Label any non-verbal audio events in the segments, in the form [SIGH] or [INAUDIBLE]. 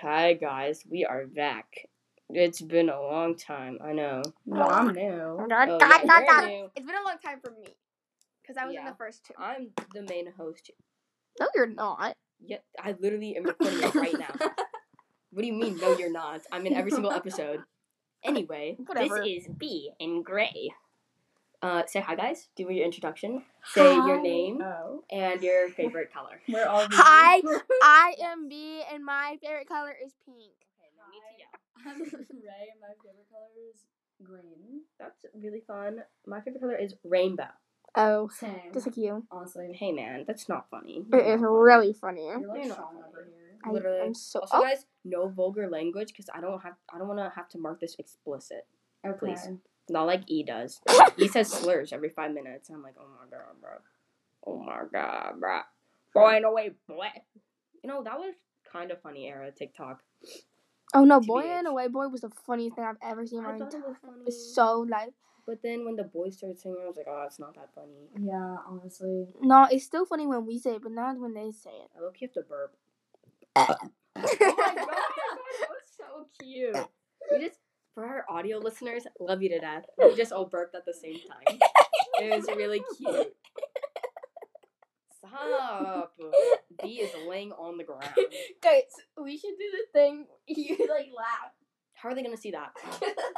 Hi guys, we are back. It's been a long time, I know. No, I'm new. Oh, yeah, dot, dot, you're new. It's been a long time for me. Because I was in Yeah. the first two. I'm the main host. No, you're not. Yeah, I literally am recording it right now. [LAUGHS] What do you mean? No, you're not. I'm in every single episode. [LAUGHS] Anyway, Whatever. this is B in Gray. Uh, say hi, guys. Do your introduction. Say your name Oh. and your favorite color. [LAUGHS] We're all [LAUGHS] Hi, [LAUGHS] I am B, and my favorite color is pink. Okay, no need to yell. I'm Ray, and my favorite color is green. That's really fun. My favorite color is rainbow. Oh, Same. just like you. Honestly, Hey man, that's not funny. It is really funny. you're like You're not Sean funny. over here. I, Literally. I'm so. Also, oh, guys, no vulgar language because I don't have. I don't want to have to mark this explicit. Okay. Please. Not like E does. he [LAUGHS] says slurs every five minutes. I'm like, oh my god, bro. Oh my god, bro. Boy, no way, boy. You know that was kind of funny era TikTok. oh no, Boy TBH. and Away Boy was the funniest thing I've ever seen I thought it was funny. It's so like But then when the boys started singing, I was like, oh, it's not that funny. Yeah, honestly. no, it's still funny when we say it, but not when they say it. I look, you have to burp. oh [LAUGHS] oh my god, that was so cute. We just, for our audio listeners, love you to death. [LAUGHS] We just all burped at the same time. It was really cute. Stop. B is laying on the ground. [LAUGHS] Guys, we should do the thing. [LAUGHS] You like laugh. How are they gonna see that?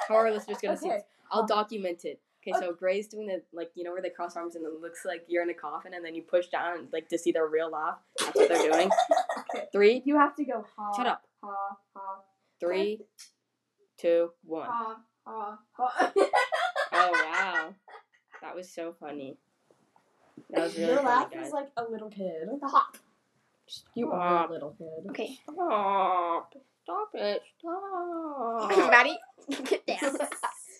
How are our listeners gonna see Okay. this? I'll um, document it. Okay, so Gray's doing the like you know where they cross arms and it looks like you're in a coffin and then you push down like to see their real laugh. That's what they're doing. Okay. Three, You have to go ha. Shut up. Ha ha three, two, one. ha ha ha. Oh [LAUGHS] wow, that was so funny. That was really Your laugh funny, is like a little kid. Stop. You Stop. are a little kid. Okay. Stop! Stop it! Stop! Maddie, [LAUGHS] get down.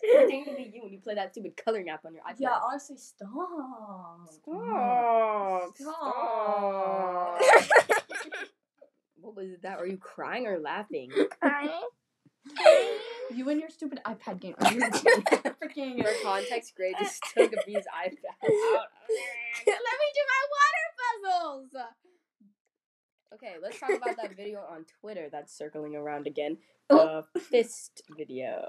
Pretending to be you when you play that stupid coloring app on your iPad. Yeah, honestly, stop. Stop! Stop. [LAUGHS] what was that? Are you crying or laughing? You and your stupid iPad game. [LAUGHS] Are you [LAUGHS] freaking? your context, Gray just [LAUGHS] took a B's iPad out. Let me do my water puzzles. Okay, let's talk about that video on Twitter that's circling around again. Oh. The fist video.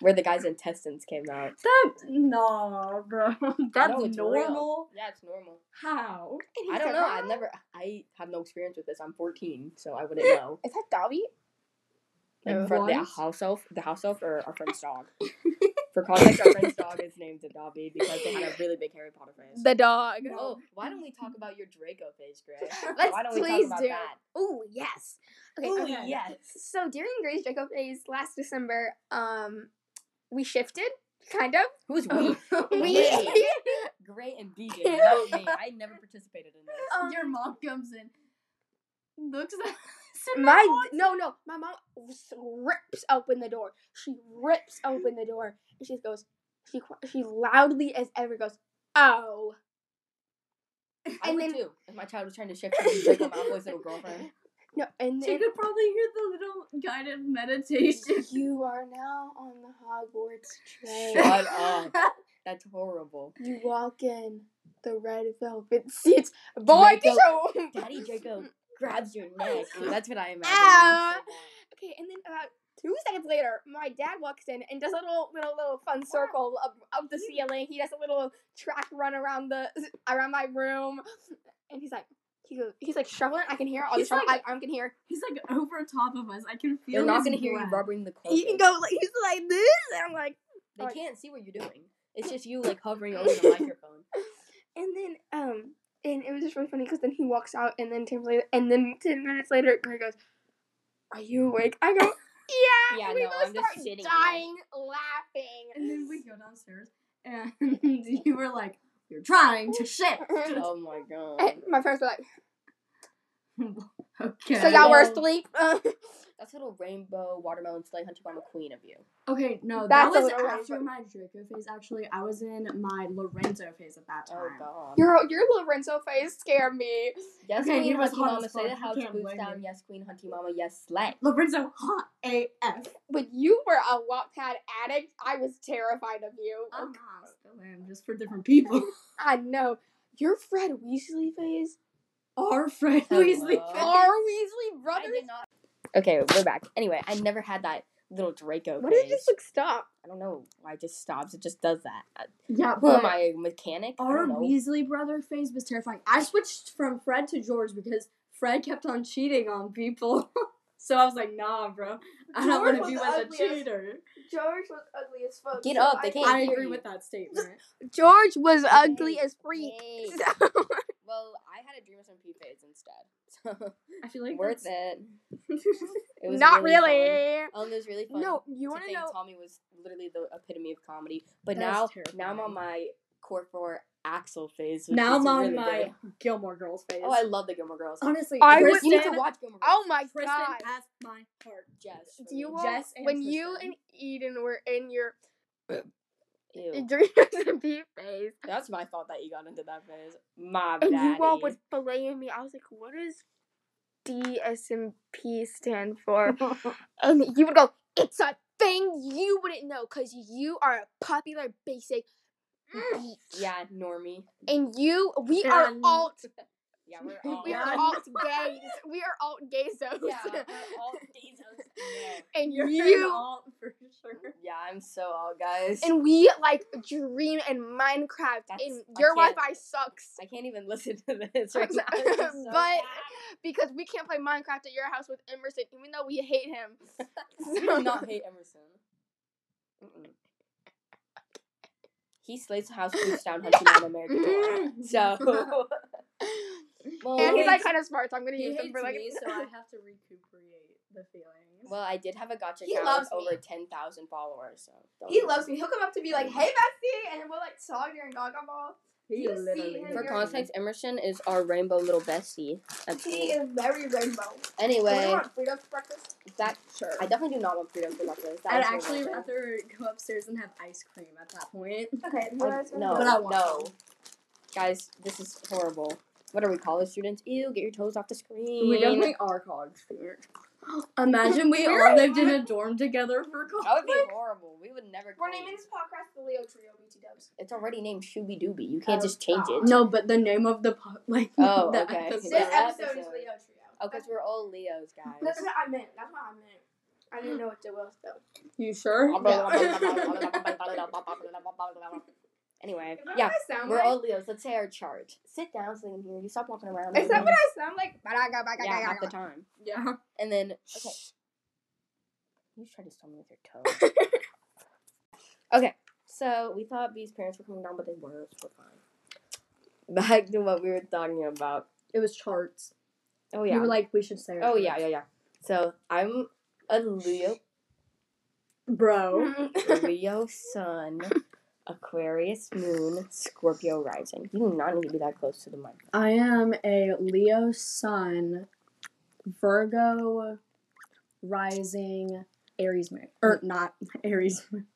Where the guy's intestines came out. That's no, bro. That's No, it's real. normal. Yeah, it's normal. How? I don't know. I've never. I have no experience with this. I'm 14, so I wouldn't know. Is that Dobby? Uh, from the house elf, the house elf, or our friend's dog. [LAUGHS] For context, our friend's dog is named Dobby because they had a really big Harry Potter face. The dog. oh, why don't we talk about your Draco face, Gray? [LAUGHS] Let's why don't we please talk about do. that? Oh yes. Okay. Ooh, okay. yes. So during Grace Jacob days last December, um, we shifted, kind of. Who's we? [LAUGHS] We. Gray and BJ. Not me. I never participated in this. Um, Your mom comes in, looks at My no no my mom rips open the door. She rips open the door and she goes she she loudly as ever goes oh [LAUGHS] I and would then too. If my child was trying to shift to Draco Malfoy's little girlfriend. [LAUGHS] no and She could probably hear the little guided meditation. [LAUGHS] you are now on the Hogwarts train. Shut up. That's horrible. You walk in the red velvet seats. Boy, Draco- Draco. Daddy Draco grabs your neck. That's what I imagine. Okay, and then about two seconds later, my dad walks in and does a little little little fun circle of, of the ceiling. He does a little track run around the [LAUGHS] around my room, and he's like. He goes, he's like shuffling. I can hear all the He's shuffle. like- I, I can hear. He's like over top of us. I can feel. They're not gonna hear you rubbering the carpet. He can go like he's like this, and I'm like, They can't see what you're doing. It's [LAUGHS] just you like hovering over the microphone. [LAUGHS] and then um, and it was just really funny because then he walks out, and then ten minutes later, and then ten minutes later, Greg goes, "Are you awake?" I go, [LAUGHS] "Yeah." Yeah, we no, both I'm just start sitting here. dying laughing. And then we [LAUGHS] go downstairs, and [LAUGHS] you were like, "You're trying to shit." Oh my god. And my parents were like, okay. "So y'all were asleep?" That's a little rainbow watermelon sleigh hunter mama queen of you. Okay, no, That's that was after rainbow. my Draco phase. Actually, I was in my Lorenzo phase at that Oh time. god. your your Lorenzo face scared me. yes, Okay, queen he was hunty hot mama. Say the. You house boots down. me. Yes, queen hunty mama. Yes, slay. Lorenzo hot AF. When you were a Wattpad addict, I was terrified of you. I'm oh, not still am, just for different people. [LAUGHS] I know. Your Fred Weasley phase? Our Fred Hello. Weasley. Oh. phase. Our Weasley brothers? Did not. Okay, we're back. Anyway, I never had that little Draco What did phase. this like stop? I don't know why it just stops. It just does that. Uh, Yeah, Who am but I, a mechanic? I our don't know. Weasley brother phase was terrifying. I switched from Fred to George because Fred kept on cheating on people. [LAUGHS] so I was like, nah, bro. I don't George want to be was with a ugly cheater. George was ugly as fuck. Get so up, they I- can't I hear agree you. with that statement. George was ugly as freak. hey. [LAUGHS] [LAUGHS] Well, I had a Dream SMP phase instead. [LAUGHS] So I feel like worth that's- it. [LAUGHS] It was Not really. really. fun. Um, it was really fun. No, you to want to think know? Tommy was literally the epitome of comedy. But That now, now I'm on my core four Axel phase. Which Now I'm on really my good. Gilmore Girls phase. Oh, I love the Gilmore Girls. honestly, I would- Kristen, you need to watch Gilmore Girls. Oh my Kristen god! has my heart. Jess. Do you for want Jess and when you and Eden were in your Ew. dream SMP phase, That's my fault that you got into that phase. My and bad. you all was belaying me, I was like, "What does DSMP stand for?" [LAUGHS] and you would go, "It's a thing you wouldn't know because you are a popular basic." [LAUGHS] bitch." Yeah, normie. And you, we are And- alt. [LAUGHS] Yeah, [LAUGHS] we're all. We are [LAUGHS] alt gays. We are alt gaysos. Yeah, we're [LAUGHS] all Bezos. Yeah. and You're you an alt for sure. Yeah, I'm so all guys. and we like dream in Minecraft, That's- and your Wi-Fi sucks. I can't even listen to this right now. So but bad. because we can't play Minecraft at your house with Emerson, even though we hate him. we do not hate Emerson. Mm-mm. He slays the house, boots down, hunting down American. So, well, and he's like kind of smart, so I'm gonna He use him for like. me, so I have to recuperate the feelings. well, I did have a Gacha He account loves with me. over ten thousand followers. So don't he loves me. He'll come up to me like, mm. "Hey, bestie," and we'll like talk during Gaga Ball. he you see literally. him For You're- context, Emerson is our rainbow little bestie. At He is very rainbow. Do Anyway, you want freedom for breakfast? that Sure. I definitely do not want freedom for breakfast. That I'd was actually horrible. rather go upstairs and have ice cream at that point. Okay, I- no, But I want no, guys, this is horrible. What are we college students? Ew, get your toes off the screen. We definitely are college students. [GASPS] Imagine we all lived in a dorm together for college. That would be horrible. We would never. We're clean. naming this podcast the Leo Trio BT Dubs. It's already named Shooby Dooby. You can't Oh, just change it. No, but the name of the po- like [LAUGHS] Oh, the okay. episode. This Yeah. episode is episode. Leo Trio. Oh, because we're all Leos, guys. That's guys. what I meant. That's what I meant. I didn't [GASPS] know what it was though. You sure? [LAUGHS] [LAUGHS] anyway, yeah, what I sound we're like? all Leos. Let's say our chart. Sit down so they can hear you. Stop walking around. Is that what I sound like? Yeah, half the time. Yeah. [LAUGHS] And then, okay. You try to stun me with your toe. [LAUGHS] okay, so we thought B's parents were coming down, but they weren't. So we're fine. Back to what we were talking about. It was charts. Oh You yeah. were like, we should say. oh yeah, yeah, yeah. So I'm a Leo, [LAUGHS] Bro. Leo Sun, Aquarius Moon, Scorpio Rising. You do not need to be that close to the mic. I am a Leo Sun, Virgo, Rising, Aries Moon, or not [LAUGHS] Aries Moon.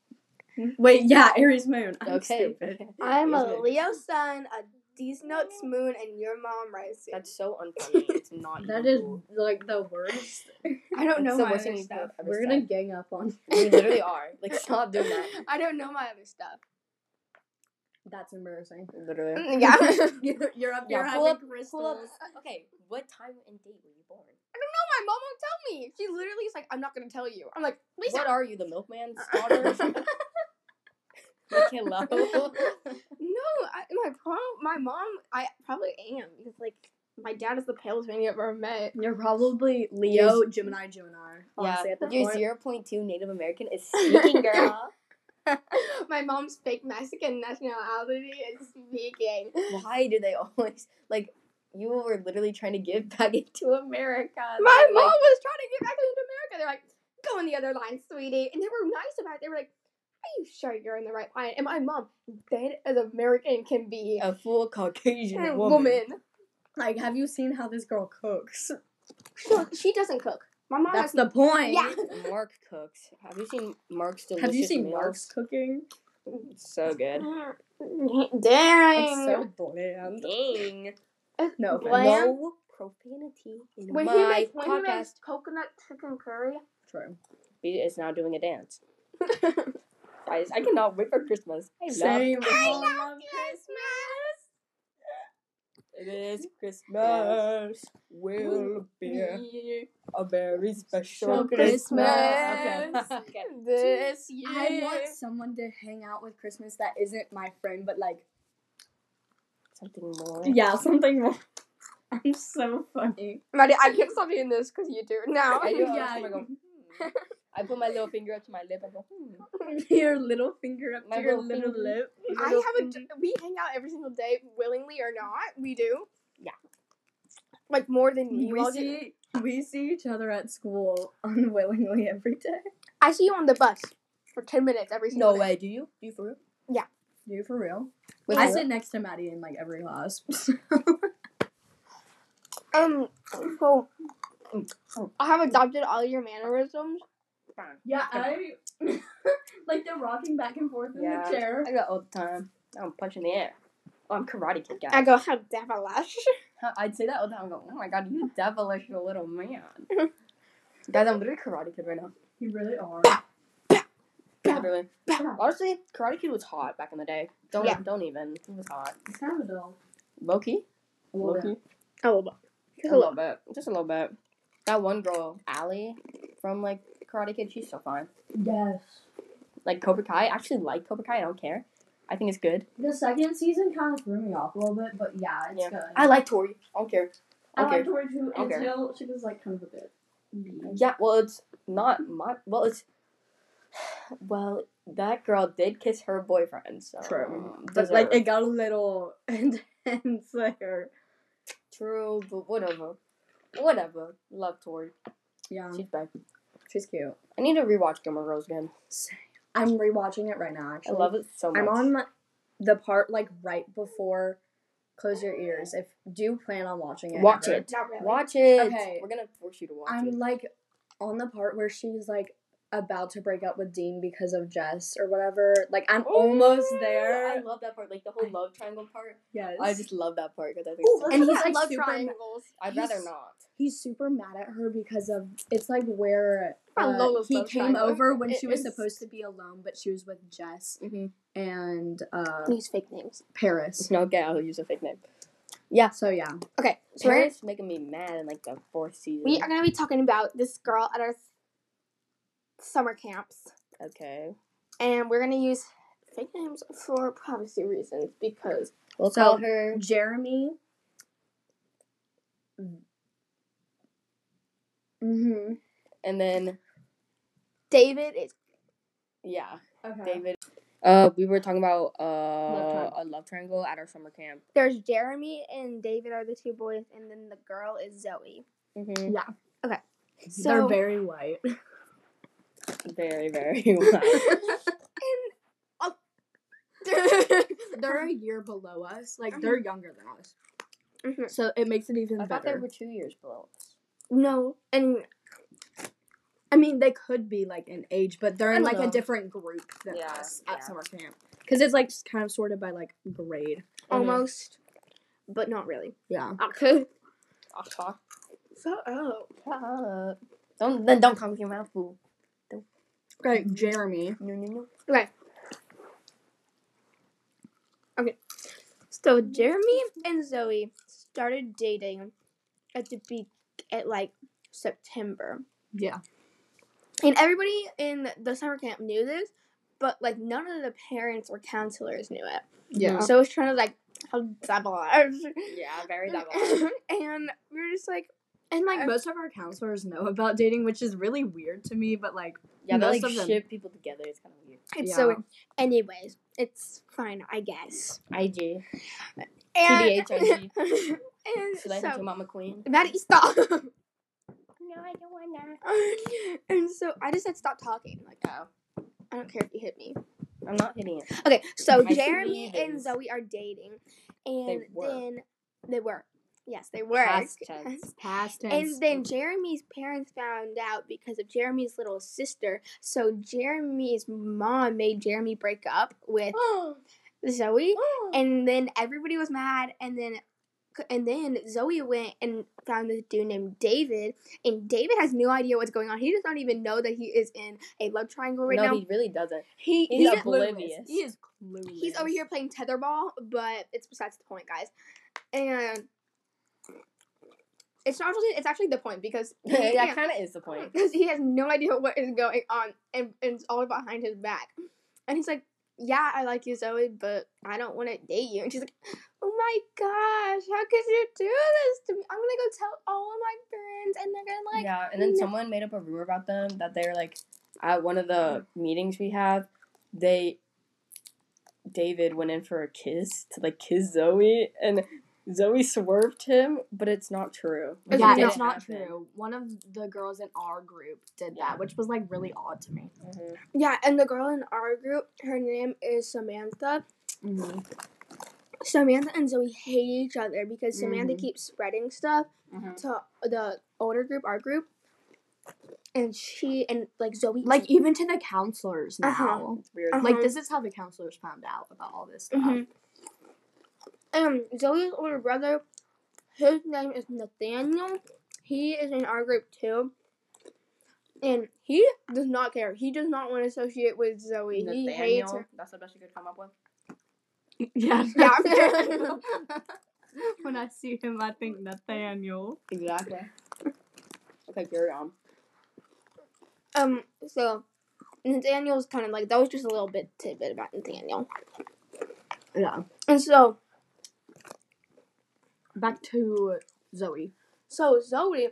Hmm? Wait, yeah, Aries Moon. I'm Okay. stupid. I'm a Isn't? Leo sun, a D's nuts moon, and your mom rising. That's so unfunny. [LAUGHS] It's not. that is cool. like the worst. [LAUGHS] I don't know It's my other thing you could stuff. ever We're said. gonna gang up on. We literally are. Like, stop doing that. I don't know my other stuff. That's embarrassing. [LAUGHS] Literally. Mm, yeah. [LAUGHS] You're, [LAUGHS] you're up Yeah, here pull having up- crystals. Pull up. Okay, what time and date were you born? I don't know. My mom won't tell me. She literally is like, I'm not gonna tell you. I'm like, Lisa. What are you, the milkman's uh, daughter? Hello. no, I, my prom, my mom, I probably am because like my dad is the palest man you ever met. You're probably Leo, Gemini, Gemini. Honestly, yeah, at this your point. zero point two Native American is speaking, girl. [LAUGHS] my mom's fake Mexican nationality is speaking. Why do they [LAUGHS] always like? You were literally trying to give back into America. My mom like, was trying to get back into America. They're like, go on the other line, sweetie. And they were nice about it. They were like, are you sure you're in the right line? And my mom, dead as American can be, a full Caucasian woman. woman. Like, have you seen how this girl cooks? She, she doesn't cook. My mom That's the point. Yeah. Mark cooks. Have you seen Mark's delicious [LAUGHS] Have you seen meals? Mark's cooking? It's so good. [LAUGHS] Dang. It's so bland. Dang. No, Bland. No profanity in when my he makes when he makes coconut chicken curry. True. He is now doing a dance. [LAUGHS] Guys, I cannot wait for Christmas. I love Same. I love Christmas. This Christmas will be a very special Christmas. [LAUGHS] Okay. okay. [LAUGHS] This year. I want someone to hang out with Christmas that isn't my friend, but like Something more. yeah, something more. [LAUGHS] I'm so funny. Maddie, I can't stop doing this because you do it now. I do. Yeah. Yeah. I, go, hmm. I put my little finger up to my lip and go, hmm. [LAUGHS] your little finger up My to your little little finger. lip. I Little have a. We hang out every single day, willingly or not. We do. Yeah. Like more than you. We all do. see we see each other at school [LAUGHS] unwillingly every day. I see you on the bus for ten minutes every single No day. way. Do you? Do you for real? Yeah. Do you for real? Wait, I for sit next to Maddie in like every class. [LAUGHS] Um. So. I have adopted all your mannerisms. Yeah, I [LAUGHS] like the rocking back and forth in Yeah. the chair. I got all the time. I'm punching the air. Oh, I'm karate kid guy. I go, how devilish. I'd say that all the time. I go, oh my god, you devilish little man. [LAUGHS] Guys, I'm literally karate kid right now. You really are. Literally. Honestly, karate kid was hot back in the day. Don't Yeah. don't even. It was hot. It's kind of a dull. Low key. A little Low bit. key. A little bit. Just a little bit. Just a little bit. That one girl, Allie, from like Karate Kid, she's so fine. Yes. Like Cobra Kai, I actually like Cobra Kai. I don't care. I think it's good. The second season kind of threw me off a little bit, but yeah, it's Yeah. good. I like Tori. I don't care. I I don't liked care. her too Okay. until she was like kind of a bit. Yeah, well, it's not my. Well, it's. [SIGHS] Well, that girl did kiss her boyfriend, so. True. Um, deserved. But like it got a little [LAUGHS] intense there. True, but whatever. Whatever. Love Tori. Yeah, She's back. She's cute. I need to rewatch Gilmore Girls again. I'm rewatching it right now. I love it so much. I'm on the part like right before. Close your ears. If do plan on watching it? Watch ever? it. Not really. Watch it. Okay. We're gonna force you to watch it. I'm like on the part where she's like about to break up with Dean because of Jess or whatever. Like I'm almost there. I love that part, like the whole love triangle part. yes. I just love that part because I think Ooh, so And he's, [LAUGHS] at like, love super ma- triangles. I'd rather not. he's super mad at her because of it's like where uh, he came triangle. over when It she was is- supposed to be alone, but she was with Jess Mm-hmm. and uh, Use fake names. Paris. No, okay, I'll use a fake name. Yeah. So yeah, Okay, so we're, Paris making me mad in like the fourth season. we are gonna be talking about this girl at our summer camps, okay. and we're gonna use fake names for privacy reasons because We'll So- call her. Jeremy. Mm-hmm. And then David is yeah, Okay. David. Uh, we were talking about uh triangle. a love triangle at our summer camp. there's Jeremy and David are the two boys, and then the girl is Zoe. Mm-hmm. Yeah. Okay. So, They're very white. [LAUGHS] Very, very [LAUGHS] well. Uh, [LAUGHS] they're a [LAUGHS] year below us. Like they're mm-hmm. younger than us. Mhm. So it makes it even better. I thought they better. were two years below us. no, and I mean, they could be like an age, but they're in don't like a different group than Yeah, us at yeah. summer camp. Because it's like kind of sorted by like grade. Mm-hmm. almost, but not really. Yeah. Okay. I'll talk. So oh. Shut up. Don't then don't come with your mouth full. Okay, Jeremy. No, no, no. Okay. Okay. So Jeremy and Zoe started dating at the be at like September. Yeah. And everybody in the summer camp knew this, but like none of the parents or counselors knew it. Yeah. So it was trying to like how devilish. Yeah, very [LAUGHS] double. and we were just like And like Uh, most of our counselors know about dating, which is really weird to me, but like yeah, they Most like of them. ship people together. It's kind of weird. it's Yeah. so anyways, it's fine, I guess. IG. And, TBH, IG. [LAUGHS] and Should I so, hit your mama queen? Maddie, stop. [LAUGHS] No, I don't wanna. and so I just said stop talking. Like, Oh, I don't care if you hit me. I'm not hitting it. Okay, so My Jeremy and Zoe are dating, and were. then they were. Yes, they were. Past [LAUGHS] tense. past tense. And then Jeremy's parents found out because of Jeremy's little sister. So Jeremy's mom made Jeremy break up with [GASPS] Zoe, oh. and then everybody was mad. And then, and then Zoe went and found this dude named David, and David has no idea what's going on. He does not even know that he is in a love triangle right no, now. No, he really doesn't. He, he's he's, oblivious. He is clueless. he's over here playing tetherball, but it's besides the point, guys. and it's not really. It's actually the point because [LAUGHS] that kind of is the point. [LAUGHS] because he has no idea what is going on and, and it's all behind his back. And he's like, Yeah, I like you, Zoe, but I don't want to date you. And she's like, Oh my gosh, how could you do this to me? I'm gonna go tell all of my friends and they're gonna like yeah, and then someone made up a rumor about them that they're like at one of the meetings we have, they David went in for a kiss to like kiss Zoe and Zoe swerved him, but it's not true. Like, yeah, it it's didn't happen. true. One of the girls in our group did Yeah. that, which was like really odd to me. Mhm. Yeah, and the girl in our group, her name is Samantha. Mm-hmm. Samantha and Zoe hate each other because Samantha Mhm. keeps spreading stuff Mhm. to the older group, our group. And she and like Zoe Like even to the counselors now. Uh-huh. Weird. Uh-huh. Like this is how the counselors found out about all this stuff. Um, Zoe's older brother, his name is Nathaniel. He is in our group too. And he does not care. He does not want to associate with Zoe. He hates her. That's the best you could come up with. [LAUGHS] Yeah. [LAUGHS] Yeah. [LAUGHS] when I see him, I think Nathaniel. Exactly. Okay, carry on. Um, so Nathaniel's kind of like that was just a little bit tidbit about Nathaniel. Yeah. And so Back to Zoe. so Zoe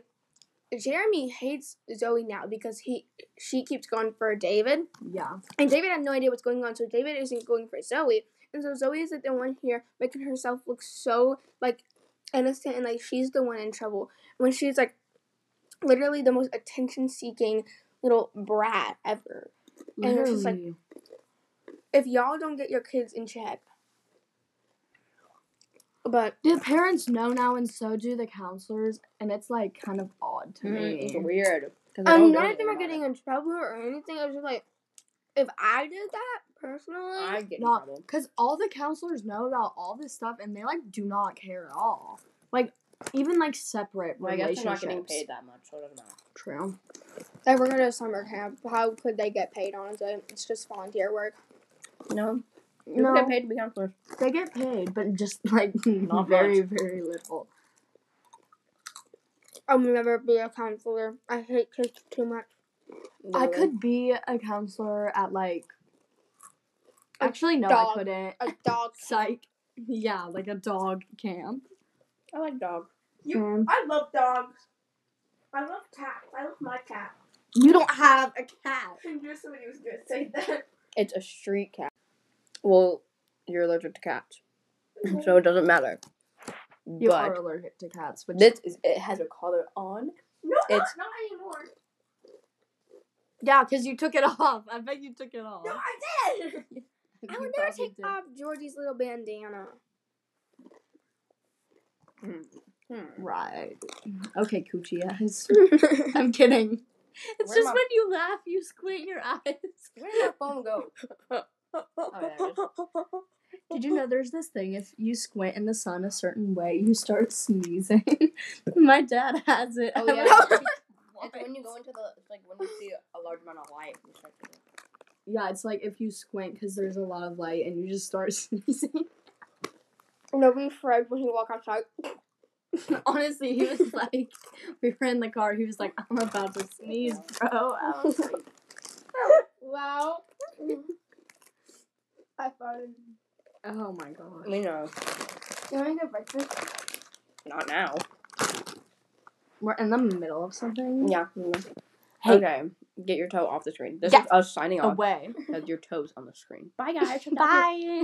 Jeremy hates Zoe now because he she keeps going for David. Yeah. And David had no idea what's going on, so David isn't going for Zoe. And so Zoe is like the one here making herself look so like innocent and like she's the one in trouble. When she's like literally the most attention seeking little brat ever. And it's just like- If y'all don't get your kids in check. But the parents know now, and so do the counselors, and it's like kind of odd to It's me. weird. 'cause they don't um, do none of them are getting in trouble or anything. It was just like if I did that personally I get in trouble. because all the counselors know about all this stuff, and they like do not care at all. Like even like separate Well, I guess they're not relationships. getting paid that much, so it doesn't matter. True. They were going to summer camp. How could they get paid on it? It's just volunteer work. No. People No, get paid to be counselors. they get paid, but just [LAUGHS] like Not very, very little. I'll never be a counselor. I hate kids too much. I could be a counselor at like. A Actually, no, dog. I couldn't. A [LAUGHS] dog. Psych. Yeah, like a dog camp. I like dogs. Um, I love dogs. I love cats. I love my cat. you don't have a cat. [LAUGHS] I knew somebody was going to say that. It's a street cat. Well, you're allergic to cats, so it doesn't matter. You are allergic to cats, which this is it has a collar on. No, It's- not anymore. yeah, because you took it [LAUGHS] off. I bet you took it off. No, I did. [LAUGHS] I You would never take did. off Georgie's little bandana. Hmm. Right. Okay, Coochie eyes. [LAUGHS] I'm kidding. It's Where'd just my- when you laugh, you squint your eyes. Where did my phone go? Oh, there it is. Did you know there's this thing? If you squint in the sun a certain way, you start [LAUGHS] sneezing. My dad has it. Oh [LAUGHS] yeah. like, it's [LAUGHS] when you go into the. It's like when you see a large amount of light. You start to Yeah, it's like if you squint because there's a lot of light and you just start sneezing. No, be afraid when he walk outside. Honestly, he was like, we were in the car. He was like, I'm about to sneeze, bro. I was like, wow. I farted. oh my god. We know. You want to get breakfast? Not now. We're in the middle of something. Yeah. we. Hey. Okay. Get your toe off the screen. This Yeah. is us signing off. Away. Because your toes on the screen. Bye guys. [LAUGHS] Bye.